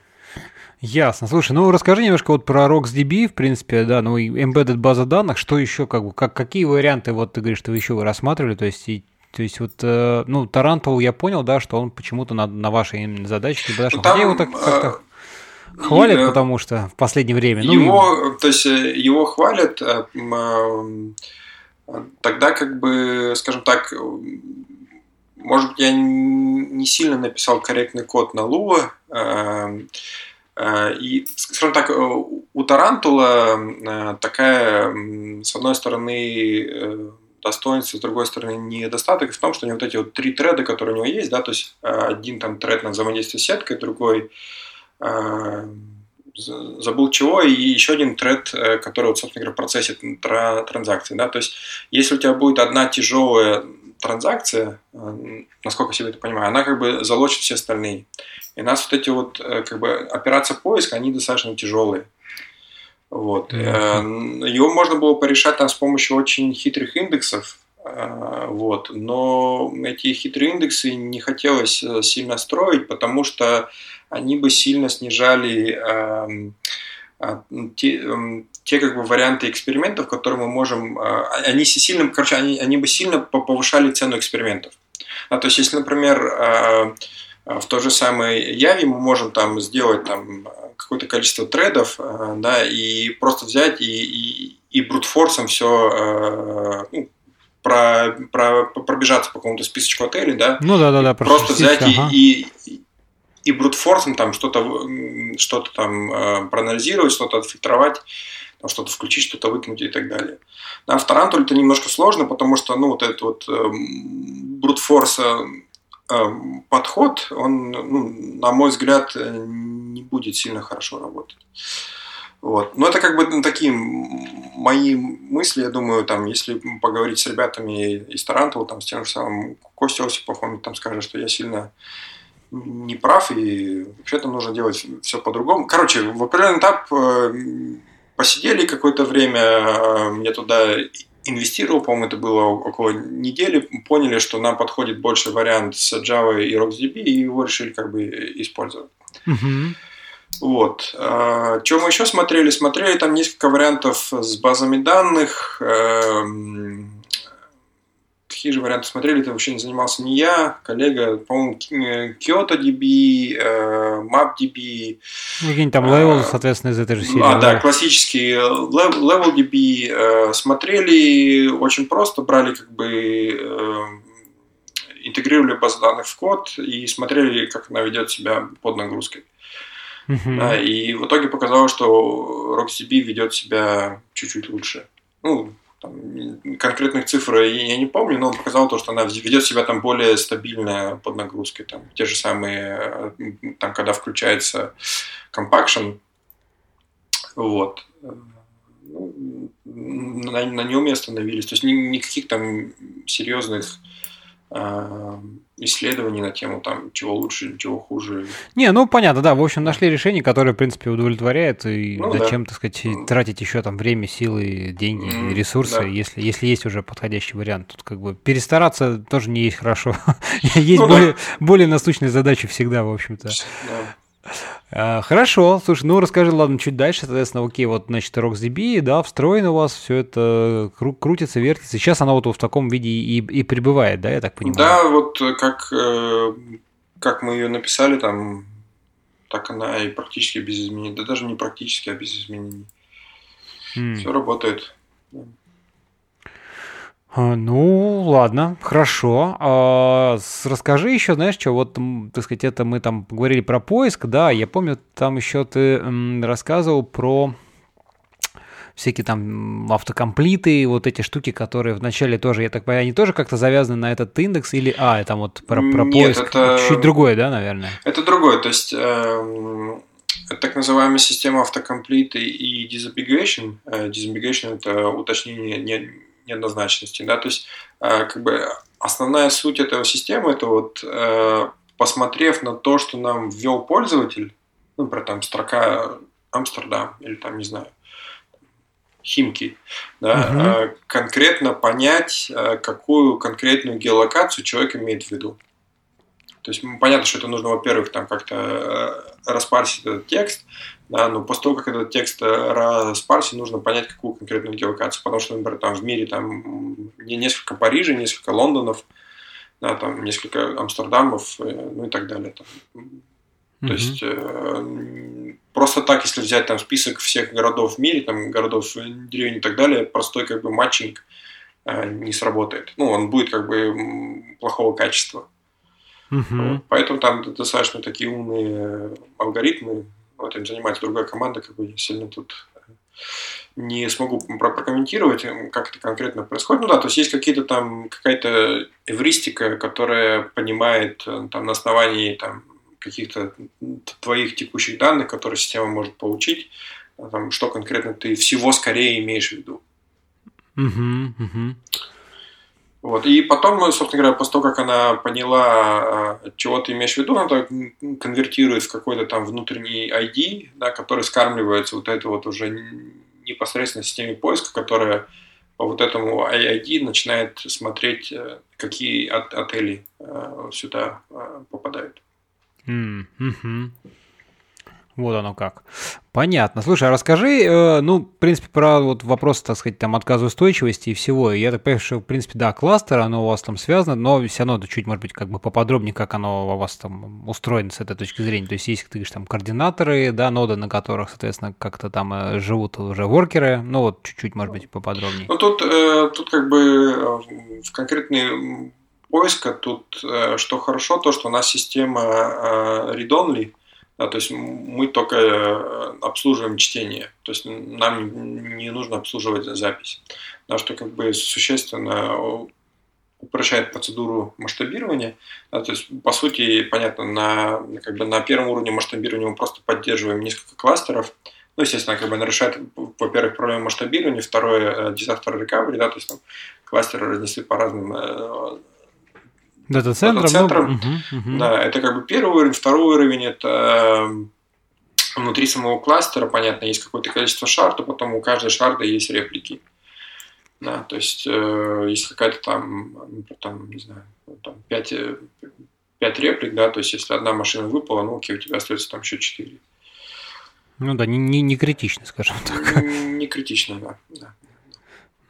Ясно. Слушай, ну расскажи немножко вот про RocksDB, в принципе, да, ну и embedded база данных, что еще, как бы, как, какие варианты, вот ты говоришь, что вы еще вы рассматривали, то есть и то есть вот, э, ну, Тарантул я понял, да, что он почему-то на, на вашей задаче не подошел. Ну, там, его так как-то э, хвалят, и, потому что в последнее время. Ну, его, то есть э, его хвалят э, тогда, как бы, скажем так, может быть, я не сильно написал корректный код на Lua, и, скажем так, у Тарантула такая, с одной стороны, достоинство, с другой стороны, недостаток в том, что у него вот эти вот три thread а, которые у него есть, да, то есть э, один там thread на взаимодействие с сеткой, другой э, забыл чего, и еще один thread, э, который, вот, собственно говоря, процессит транзакции, да, то есть если у тебя будет одна тяжелая транзакция, насколько я себе это понимаю, она как бы залочит все остальные. И у нас вот эти вот, как бы, операция поиска, они достаточно тяжелые. Вот. Mm-hmm. Его можно было порешать там с помощью очень хитрых индексов, вот. Но эти хитрые индексы не хотелось сильно строить, потому что они бы сильно снижали эм, те, эм, те как бы варианты экспериментов, которые мы можем, они сильно, короче, они, они бы сильно повышали цену экспериментов. А, то есть, если, например, в той же самой Яве мы можем там сделать там какое-то количество тредов, да, и просто взять и, и, и брутфорсом все ну, про, про, пробежаться по какому-то списочку отелей, да, ну да, да, да, просто взять ага. и, и, и brute force ом там что-то что там э, проанализировать, что-то отфильтровать, что-то включить, что-то выкинуть и так далее. Да, в Тарантуле это немножко сложно, потому что ну, вот этот вот э, brute force э, подход, он, ну, на мой взгляд, не будет сильно хорошо работать. Вот. Но это как бы ну, такие мои мысли, я думаю, там, если поговорить с ребятами из Тарантула, там, с тем же самым Костей Осипов, он там скажет, что я сильно не прав, и вообще-то нужно делать все по-другому. Короче, в определенный этап э, посидели какое-то время, э, я туда инвестировал, по-моему, это было около недели, поняли, что нам подходит больше вариант с Java и RocksDB, и его решили как бы использовать. Uh-huh. Вот. А, что мы еще смотрели? Смотрели там несколько вариантов с базами данных. Эм, какие же варианты смотрели? Это вообще не занимался не я, коллега, по-моему, Kyoto DB, э, MapDB. Ну, какие-нибудь там Level, а, соответственно, из этой же серии. А, да, классический Level DB. Э, смотрели очень просто, брали как бы э, интегрировали базу данных в код и смотрели, как она ведет себя под нагрузкой. Uh-huh. Да, и в итоге показалось, что RocksDB ведет себя чуть-чуть лучше. Ну, там, конкретных цифр я не помню, но он показал то, что она ведет себя там более стабильно под нагрузкой. Там, те же самые, там, когда включается compaction, вот, ну, на, на нем и остановились. То есть никаких там серьезных исследований на тему там чего лучше, чего хуже. Не, ну понятно, да. В общем, нашли решение, которое, в принципе, удовлетворяет. И ну, зачем, да. так сказать, тратить еще там время, силы, деньги, mm, ресурсы, да. если, если есть уже подходящий вариант. Тут как бы перестараться тоже не есть хорошо. <laughs> есть ну, более, да. более насущные задачи всегда, в общем-то. Да. А, хорошо, слушай, ну расскажи, ладно, чуть дальше, соответственно, окей, вот, значит, RocksDB, да, встроено у вас, все это кру- крутится, вертится, сейчас она вот в таком виде и, и пребывает, да, я так понимаю? Да, вот э, как, э, как мы ее написали, там, так она и практически без изменений, да даже не практически, а без изменений. Mm. Все работает. А, ну, ладно, хорошо. А, расскажи еще, знаешь, что, вот, так сказать, это мы там говорили про поиск, да, я помню, там еще ты рассказывал про всякие там автокомплиты, вот эти штуки, которые вначале тоже, я так понимаю, они тоже как-то завязаны на этот индекс или, а, это вот про, про Нет, поиск, это... чуть другое, да, наверное? Это другое, то есть э, так называемая система автокомплита и disambiguation, э, disambiguation это уточнение не неоднозначности, да, то есть э, как бы основная суть этого системы это вот э, посмотрев на то, что нам ввел пользователь, ну, например, там строка Амстердам или там, не знаю, Химки, да, угу. конкретно понять, какую конкретную геолокацию человек имеет в виду. То есть понятно, что это нужно, во-первых, там как-то распарсить этот текст, да, но после того, как этот текст э, распарсить, нужно понять, какую конкретную геолокацию, потому что, например, там в мире там несколько Парижей, несколько Лондонов, да, там несколько Амстердамов, э, ну и так далее. Там. Mm-hmm. То есть э, просто так, если взять там список всех городов в мире, там городов, деревень и так далее, простой как бы матчинг э, не сработает. Ну, он будет как бы плохого качества. Угу. Поэтому там достаточно такие умные алгоритмы. Этим занимается другая команда, как бы я сильно тут э, не смогу прокомментировать, как это конкретно происходит. Ну да, то есть есть какие-то там какая-то эвристика, которая понимает э, там на основании там каких-то твоих текущих данных, которые система может получить, а там, что конкретно ты всего скорее имеешь в виду. Угу, угу. Вот. И потом, ну, собственно говоря, после того, как она поняла, а, чего ты имеешь в виду, она конвертирует в какой-то там внутренний ID, да, который скармливается вот это вот уже непосредственно системе поиска, которая по вот этому ID начинает смотреть, э, какие от, отели э, сюда э, попадают. Mm-hmm. Вот оно как. Понятно. Слушай, а расскажи, э, ну, в принципе, про вот вопрос, так сказать, там, отказоустойчивости и всего. Я так понимаю, что, в принципе, да, кластер, оно у вас там связано, но все равно это чуть, может быть, как бы поподробнее, как оно у вас там устроено с этой точки зрения. То есть есть, ты говоришь, там, координаторы, да, ноды, на которых, соответственно, как-то там э, живут уже воркеры. Ну, вот чуть-чуть, может быть, поподробнее. Ну, тут, э, тут как бы э, в конкретный поиска, тут э, что хорошо, то, что у нас система э, read-only, да, то есть мы только э, обслуживаем чтение, то есть нам не нужно обслуживать запись, да, что как бы существенно упрощает процедуру масштабирования. Да, то есть, по сути, понятно, на, как бы на первом уровне масштабирования мы просто поддерживаем несколько кластеров. Ну, естественно, как бы нарушает, во-первых, проблему масштабирования, второе, э, disaster recovery, да, то есть там кластеры разнесли по разным э, Дата-центром. Дата-центром. Угу, угу. Да, это как бы первый уровень. Второй уровень – это внутри самого кластера, понятно, есть какое-то количество шарда, потом у каждой шарда есть реплики. Да, то есть, э, есть какая-то там, там, не знаю, там 5, 5 реплик, да, то есть, если одна машина выпала, ну, окей, у тебя остается там еще 4. Ну да, не, не, не критично, скажем так. Не, не критично, да. да.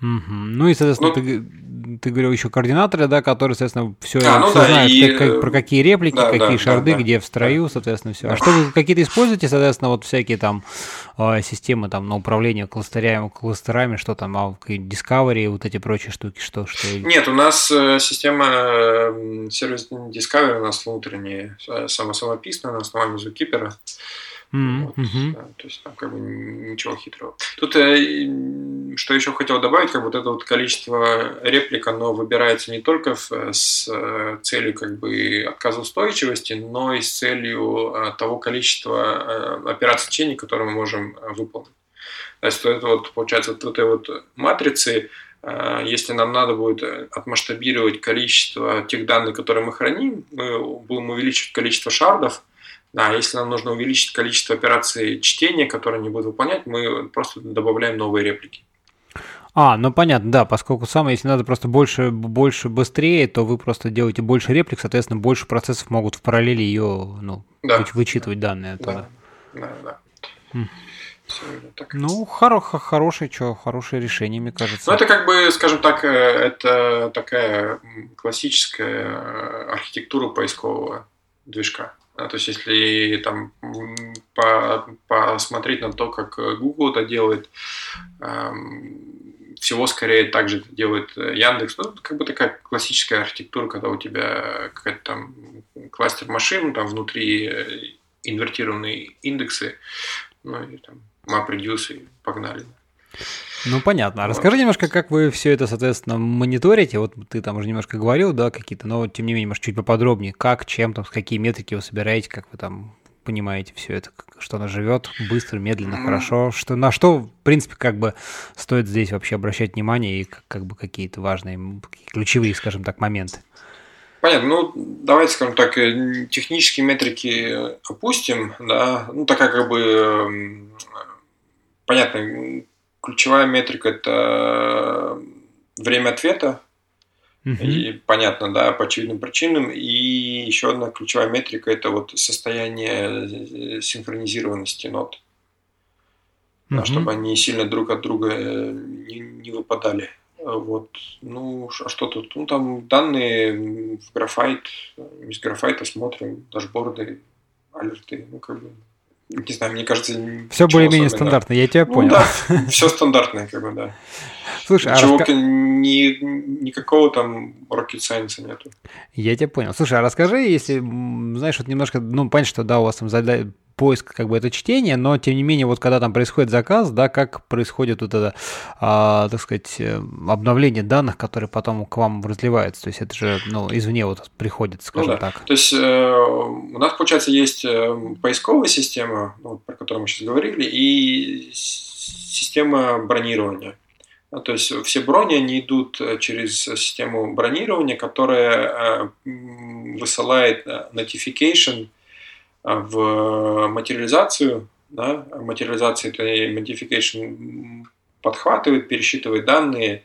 Угу. Ну и, соответственно, ну, ты, ты говорил еще координаторы, да, которые, соответственно, все, а, ну все да, знают, и... как, про какие реплики, да, какие да, шарды, да, где в строю, да. соответственно, все. А что вы какие-то используете, соответственно, вот всякие там э, системы там на управление кластерами, кластерами, что там, а, Discovery, вот эти прочие штуки, что? что... Нет, у нас э, система э, сервис Discovery у нас внутренняя, самосамописная на основании Zookeeper. Mm-hmm. Вот, да, то есть там как бы ничего хитрого. Тут э, что еще хотел добавить, как вот это вот количество реплик, оно выбирается не только с э, целью как бы отказоустойчивости, но и с целью э, того количества операций течения, которые мы можем выполнить. То есть это вот получается вот этой вот матрицы, если нам надо будет отмасштабировать количество тех данных, которые мы храним, мы будем увеличивать количество шардов, да, если нам нужно увеличить количество операций чтения, которые они будут выполнять, мы просто добавляем новые реплики. А, ну понятно, да, поскольку самое, если надо просто больше, больше, быстрее, то вы просто делаете больше реплик, соответственно, больше процессов могут в параллели ее, ну, да, вычитывать да, данные оттуда. Да, да, да. Хм. Ну, хоро хорошее, что, хорошее решение, мне кажется. Ну, это как бы, скажем так, э, это такая классическая э, архитектура поискового движка. Да, то есть, если там по, посмотреть на то, как Google это делает, эм, всего скорее также это делает Яндекс. Ну, как бы такая классическая архитектура, когда у тебя какой-то там кластер машин, там внутри э, инвертированные индексы, ну и там MapReduce и погнали. Ну, понятно. А расскажи немножко, как вы все это, соответственно, мониторите. Вот ты там уже немножко говорил, да, какие-то, но тем не менее, может, чуть поподробнее. Как, чем, там, с какие метрики вы собираете, как вы там понимаете все это, что оно живет быстро, медленно, хорошо, что на что, в принципе, как бы стоит здесь вообще обращать внимание и как, как бы какие-то важные, ключевые, скажем так, моменты. Понятно. Ну, давайте, скажем так, э, технические метрики опустим, да, ну, такая как бы понятно, ключевая метрика это время ответа. Uh-huh. И понятно, да, по очевидным причинам. И еще одна ключевая метрика это вот состояние синхронизированности нот. Uh-huh. Да, чтобы они сильно друг от друга э, не, не выпадали. Вот, ну, а что тут? Ну, там данные в графайт, из графайта смотрим, дашборды, алерты, ну, как бы не знаю, мне кажется... Все более-менее стандартно, я тебя ну, понял. Да, <laughs> все стандартное, как бы, да. Слушай, Ничего, а раска... ни, никакого там rocket science нету. Я тебя понял. Слушай, а расскажи, если, знаешь, вот немножко, ну, понятно, что, да, у вас там задали поиск, как бы это чтение, но тем не менее, вот когда там происходит заказ, да, как происходит вот это, а, так сказать, э, обновление данных, которые потом к вам разливаются, то есть это же, ну, извне вот приходит, скажем ну, да. так. То есть э, у нас, получается, есть э, поисковая система, ну, про которую мы сейчас говорили, и система бронирования. Ну, то есть все брони, они идут через систему бронирования, которая высылает notification – в материализацию да, материализация это modification подхватывает, пересчитывает данные,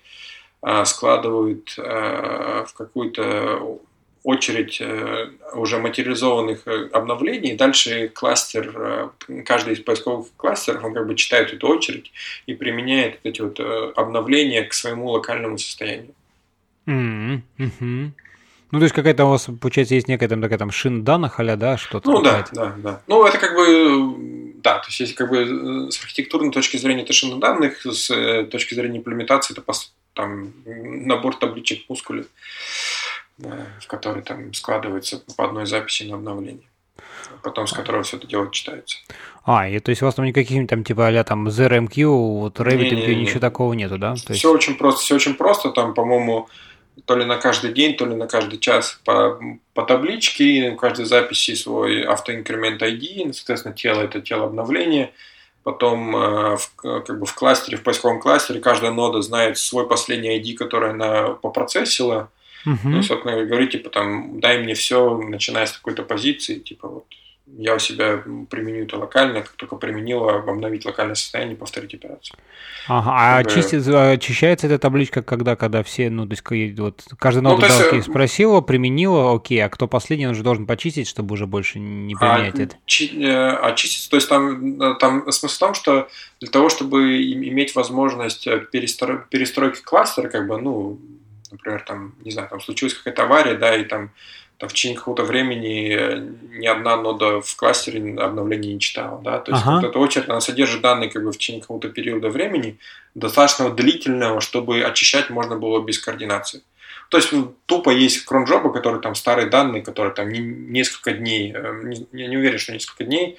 а, складывает а, в какую-то очередь э, уже материализованных э, обновлений. Дальше кластер, э, каждый из поисковых кластеров, он как бы читает эту очередь и применяет эти вот обновления к своему локальному состоянию. Mm-hmm. Ну, то есть какая-то у вас, получается, есть некая там такая там шин данных, а да, что-то? Ну, да, да, да. Ну, это как бы, да, то есть если как бы с архитектурной точки зрения это шина данных, с точки зрения имплементации это там набор табличек мускулы в который там складывается по одной записи на обновление. Потом с которого все это дело читается. А, и то есть у вас там никаких там типа а там ZRMQ, вот RabbitMQ, ничего такого нету, да? То есть... Все очень просто, все очень просто, там, по-моему, то ли на каждый день, то ли на каждый час по, по табличке, в каждой записи свой автоинкремент ID, соответственно, тело это тело обновления, потом э, в, как бы в кластере, в поисковом кластере каждая нода знает свой последний ID, который она попроцессила, Угу. Ну, собственно, говорю, типа, там, дай мне все, начиная с какой-то позиции, типа, вот, я у себя применю это локально, как только применила, обновить локальное состояние, повторить операцию. Ага, а чистит, очищается эта табличка, когда, когда все, ну, то есть, вот, каждый ноду ну, есть, э, спросила, применила, окей, а кто последний, он же должен почистить, чтобы уже больше не а, применять а, это. Чи, э, очистить, то есть, там, э, там смысл в том, что для того, чтобы иметь возможность перестро, перестройки кластера, как бы, ну, например, там, не знаю, там случилась какая-то авария, да, и там, там в течение какого-то времени э, ни одна нода в кластере обновления не читала, да, то есть ага. вот эта очередь, она содержит данные как бы в течение какого-то периода времени, достаточно длительного, чтобы очищать можно было без координации. То есть ну, тупо есть кронжоба, который там старые данные, которые там не, несколько дней, э, не, я не уверен, что несколько дней,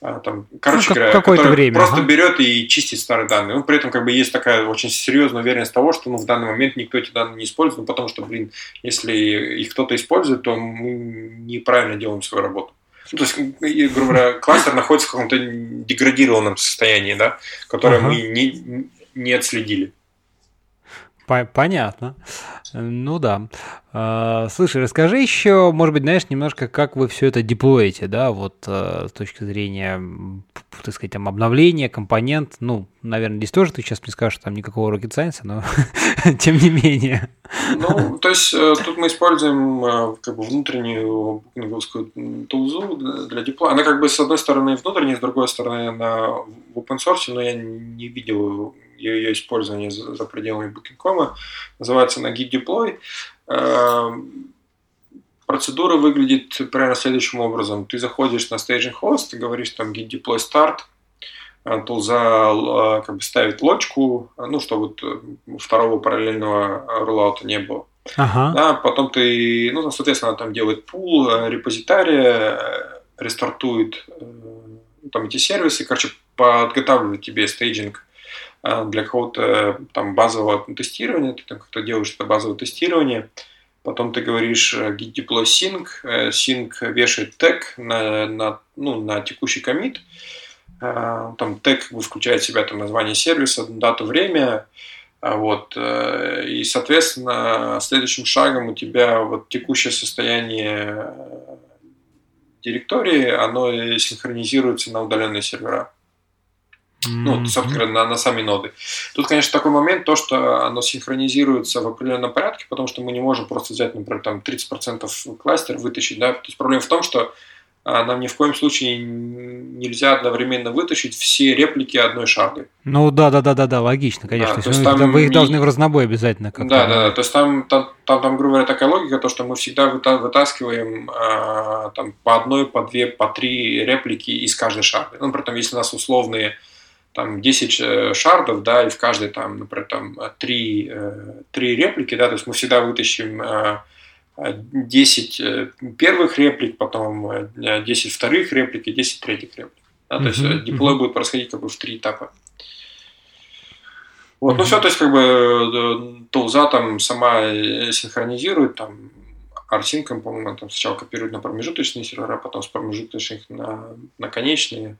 там, короче ну, говоря, какое-то время, просто ага. берет и чистит старые данные. Ну, при этом как бы есть такая очень серьезная уверенность того, что ну, в данный момент никто эти данные не использует, ну, потому что, блин, если их кто-то использует, то мы неправильно делаем свою работу. Ну, то есть, грубо говоря, кластер находится в каком-то деградированном состоянии, да, которое ага. мы не, не отследили. Понятно. Ну да. А, слушай, расскажи еще, может быть, знаешь, немножко, как вы все это деплоите, да, вот э, с точки зрения, так сказать, там, обновления, компонент, ну, наверное, здесь тоже ты сейчас мне скажешь, там никакого rocket science, но <laughs> тем не менее. Ну, то есть э, тут мы используем э, как бы внутреннюю букинговскую тулзу для деплоя. Она как бы с одной стороны внутренняя, с другой стороны на в open source, но я не видел ее использование за, за пределами Booking.com. Называется на Git Deploy. Эм, процедура выглядит примерно следующим образом. Ты заходишь на staging host, говоришь там git deploy start, э, тулза э, как бы ставит лочку, ну, чтобы второго параллельного рулаута не было. Ага. Да, потом ты, ну, соответственно, там делает пул, э, репозитария, рестартует там эти сервисы, короче, подготавливает тебе стейджинг для какого-то там базового тестирования, ты там как-то делаешь это базовое тестирование, потом ты говоришь э, git deploy sync, э, sync вешает тег на, на, ну, на текущий комит, а, там тег включает в себя там название сервиса, дату, время, а, вот, э, и, соответственно, следующим шагом у тебя вот текущее состояние директории, оно синхронизируется на удаленные сервера. Ну, собственно, на, на сами ноды. Тут, конечно, такой момент, то, что оно синхронизируется в определенном порядке, потому что мы не можем просто взять, например, там 30% кластер вытащить, да, то есть проблема в том, что а, нам ни в коем случае нельзя одновременно вытащить все реплики одной шарды. Ну да, да, да, да, да, логично, конечно. Да, то есть там вы их должны в разнобой обязательно как-то. Да, да, да. То есть там, там, там, там, грубо говоря, такая логика, то, что мы всегда вытаскиваем а, там по одной, по две, по три реплики из каждой шарды. Ну, при этом, если у нас условные там 10 э, шардов, да, и в каждой там, например, там 3, 3 э, реплики, да, то есть мы всегда вытащим 10 э, первых реплик, потом 10 вторых реплик и 10 третьих реплик. Да, то есть mm-hmm. будет происходить как бы в три этапа. Вот, mm-hmm. ну все, то есть как бы тулза там сама синхронизирует, там арсинком, по-моему, там сначала копирует на промежуточные сервера, потом с промежуточных на, на конечные.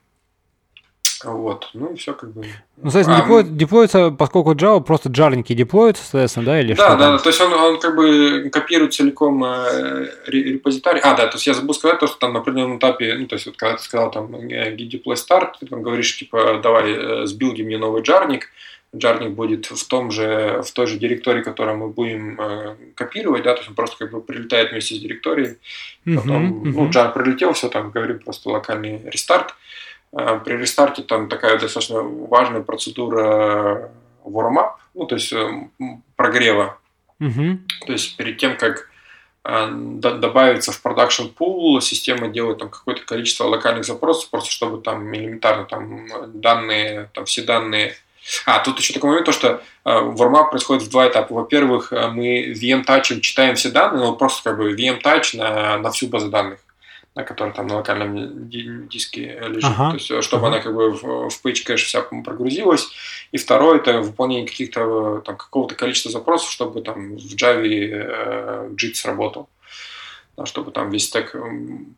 Вот, ну и все как бы. Ну, соответственно, а, деплой, деплоится, поскольку Java просто джарники деплоятся, соответственно, да, или да, что? Да, да, то есть он, он как бы копирует целиком э, репозиторий. А, да, то есть я забыл сказать то, что там на определенном этапе, ну, то есть вот когда ты сказал там git deploy start, ты там говоришь, типа, давай э, сбилди мне новый джарник, джарник будет в том же, в той же директории, которую мы будем э, копировать, да, то есть он просто как бы прилетает вместе с директорией, потом, uh-huh, uh-huh. ну, джар прилетел, все, там говорим просто локальный рестарт, при рестарте там такая достаточно важная процедура warm-up, ну, то есть э, прогрева, uh-huh. то есть перед тем, как э, добавиться в продакшн пул, система делает там какое-то количество локальных запросов, просто чтобы там элементарно там данные, там все данные а, тут еще такой момент, то, что э, warm происходит в два этапа. Во-первых, э, мы VM-тачем читаем все данные, ну, просто как бы VM-тач на, на всю базу данных, на которой там на локальном диске лежит. Ага. То есть, э, чтобы ага. она как бы в, в page кэш вся прогрузилась. И второе, это выполнение каких-то там какого-то количества запросов, чтобы там в Java э, JIT сработал чтобы там весь стек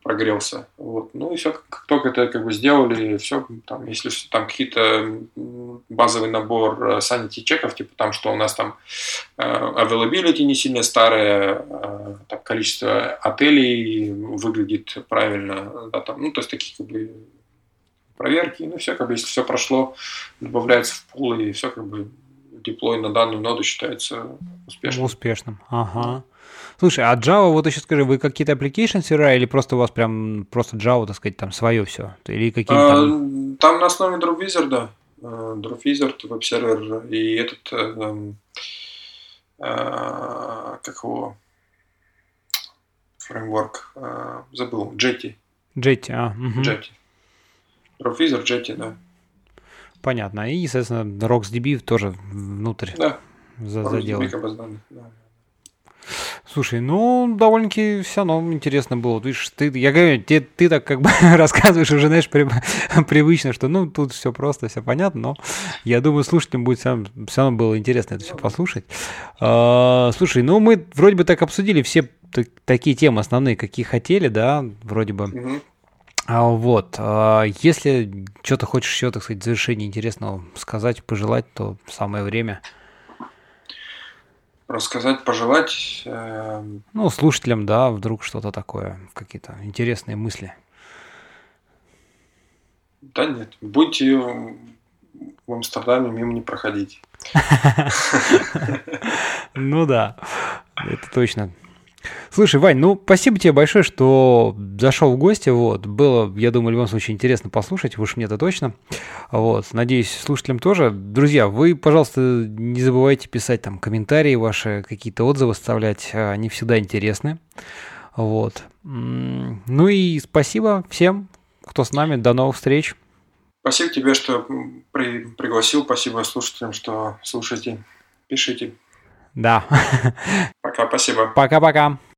прогрелся. Вот. Ну и все, как только это как бы сделали, все, там, если там какие-то базовый набор э, sanity чеков, типа там, что у нас там э, availability не сильно старое, э, там, количество отелей выглядит правильно, да, там, ну, то есть такие как бы проверки, ну, все, как бы, если все прошло, добавляется в пул, и все, как бы, деплой на данную ноду считается успешным. Успешным, ага. Слушай, а Java, вот еще скажи, вы какие-то application сервера или просто у вас прям просто Java, так сказать, там свое все? Или какие-то там... А, там на основе DropWizard, DropWizard, веб-сервер и этот, э, э, как его, фреймворк, э, забыл, Jetty. Jetty, а. Угу. Jetty. DropWizard, Jetty, да. Понятно. И, соответственно, RocksDB тоже внутрь да. заделать. Да. Слушай, ну, довольно-таки все равно интересно было. Видишь, ты, я говорю, ты, ты так как бы <laughs> рассказываешь уже, знаешь, при, <laughs> привычно, что ну, тут все просто, все понятно, но я думаю, слушателям будет все, все равно было интересно это все послушать. А, слушай, ну, мы вроде бы так обсудили все такие темы основные, какие хотели, да, вроде бы. Mm-hmm. А, вот, а, если что-то хочешь еще, так сказать, в завершении интересного сказать, пожелать, то самое время – рассказать, пожелать. Э... Ну, слушателям, да, вдруг что-то такое, какие-то интересные мысли. Да нет, будьте в Амстердаме, мимо не проходить. <laughs> Ну да, это точно. Слушай, Вань, ну спасибо тебе большое, что зашел в гости. Вот. Было, я думаю, в любом случае интересно послушать, уж мне-то точно. Вот. Надеюсь, слушателям тоже. Друзья, вы, пожалуйста, не забывайте писать там комментарии ваши, какие-то отзывы оставлять. Они всегда интересны. Вот. Ну и спасибо всем, кто с нами. До новых встреч. Спасибо тебе, что при, пригласил. Спасибо слушателям, что слушаете, пишите. Да. <laughs> Пока, спасибо. Пока-пока.